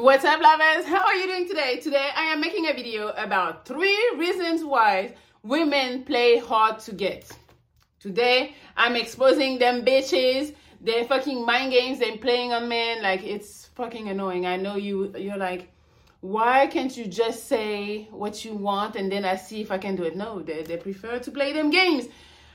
What's up, lovers? How are you doing today? Today, I am making a video about three reasons why women play hard to get. Today, I'm exposing them bitches, their fucking mind games they're playing on men. Like, it's fucking annoying. I know you, you're like, why can't you just say what you want and then I see if I can do it? No, they, they prefer to play them games.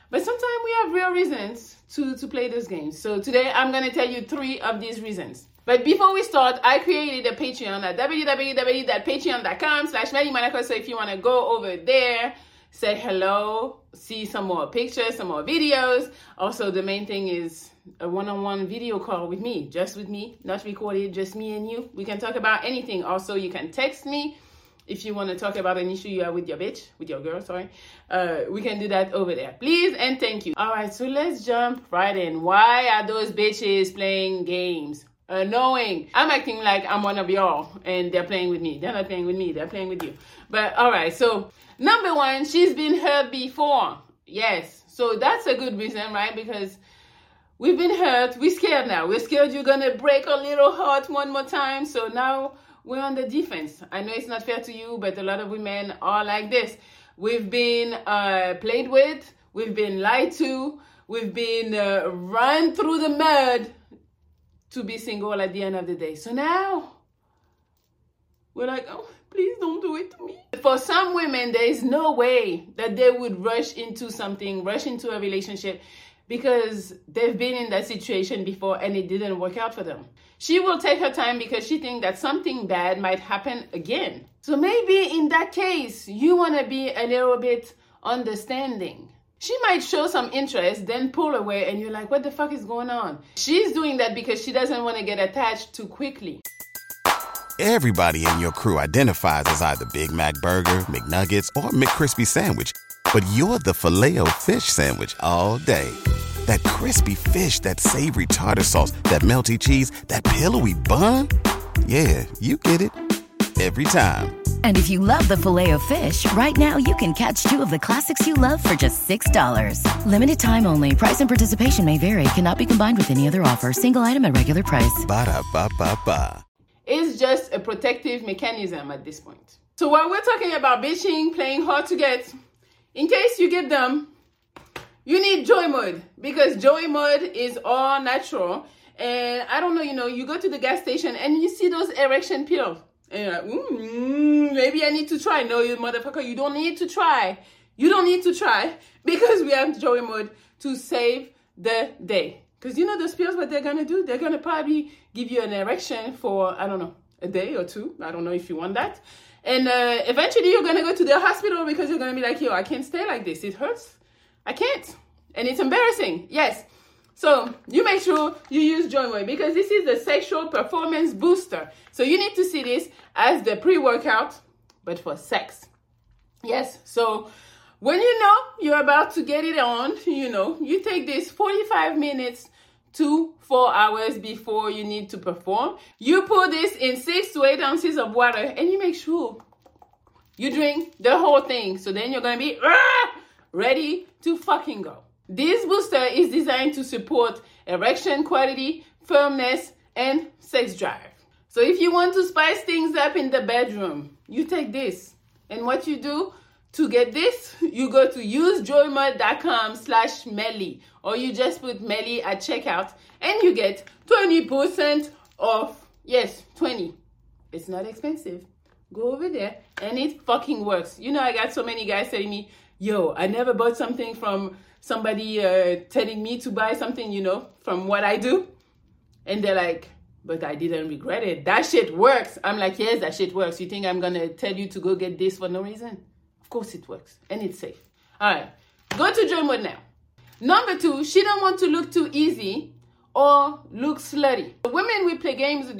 But sometimes we have real reasons to, to play those games. So today, I'm to tell you three of these reasons. But before we start, I created a Patreon at www.patreon.com slash Monaco. So if you want to go over there, say hello, see some more pictures, some more videos. Also, the main thing is a one-on-one video call with me, just with me, not recorded, just me and you. We can talk about anything. Also, you can text me if you want to talk about an issue you have with your bitch, with your girl, sorry. Uh, we can do that over there. Please and thank you. All right, so let's jump right in. Why are those bitches playing games? Annoying. I'm acting like I'm one of y'all and they're playing with me. They're not playing with me, they're playing with you. But all right, so number one, she's been hurt before. Yes, so that's a good reason, right? Because we've been hurt, we're scared now. We're scared you're gonna break a little heart one more time. So now we're on the defense. I know it's not fair to you, but a lot of women are like this. We've been uh, played with, we've been lied to, we've been uh, run through the mud to be single at the end of the day. So now we're like, oh, please don't do it to me. For some women, there is no way that they would rush into something, rush into a relationship because they've been in that situation before and it didn't work out for them. She will take her time because she thinks that something bad might happen again. So maybe in that case, you want to be a little bit understanding. She might show some interest, then pull away, and you're like, what the fuck is going on? She's doing that because she doesn't want to get attached too quickly. Everybody in your crew identifies as either Big Mac Burger, McNuggets, or McCrispy Sandwich. But you're the filet fish Sandwich all day. That crispy fish, that savory tartar sauce, that melty cheese, that pillowy bun. Yeah, you get it. Every time. And if you love the Filet-O-Fish, right now you can catch two of the classics you love for just $6. Limited time only. Price and participation may vary. Cannot be combined with any other offer. Single item at regular price. Ba da ba ba ba. It's just a protective mechanism at this point. So while we're talking about bitching, playing hard to get, in case you get them, you need joy mode because joy mode is all natural. And I don't know, you know, you go to the gas station and you see those erection pills and you're like, mm, maybe I need to try. No, you motherfucker, you don't need to try. You don't need to try because we have joy mode to save the day. Because you know the pills, what they're gonna do? They're gonna probably give you an erection for I don't know a day or two. I don't know if you want that. And uh, eventually you're gonna go to the hospital because you're gonna be like, yo, I can't stay like this. It hurts. I can't, and it's embarrassing. Yes. So you make sure you use Joy because this is the sexual performance booster. So you need to see this as the pre-workout, but for sex. Yes. So when you know you're about to get it on, you know, you take this 45 minutes to four hours before you need to perform. You put this in six to eight ounces of water and you make sure you drink the whole thing. So then you're gonna be ah, ready to fucking go. This booster is designed to support erection quality, firmness, and sex drive. So if you want to spice things up in the bedroom, you take this. And what you do to get this, you go to usejoymode.com slash melli or you just put melli at checkout and you get 20% off. Yes, 20. It's not expensive. Go over there and it fucking works. You know, I got so many guys telling me, yo, I never bought something from somebody uh, telling me to buy something, you know, from what I do. And they're like, but I didn't regret it. That shit works. I'm like, yes, that shit works. You think I'm gonna tell you to go get this for no reason? Of course it works and it's safe. All right, go to joy mode now. Number two, she don't want to look too easy or look slutty. The women we play games with.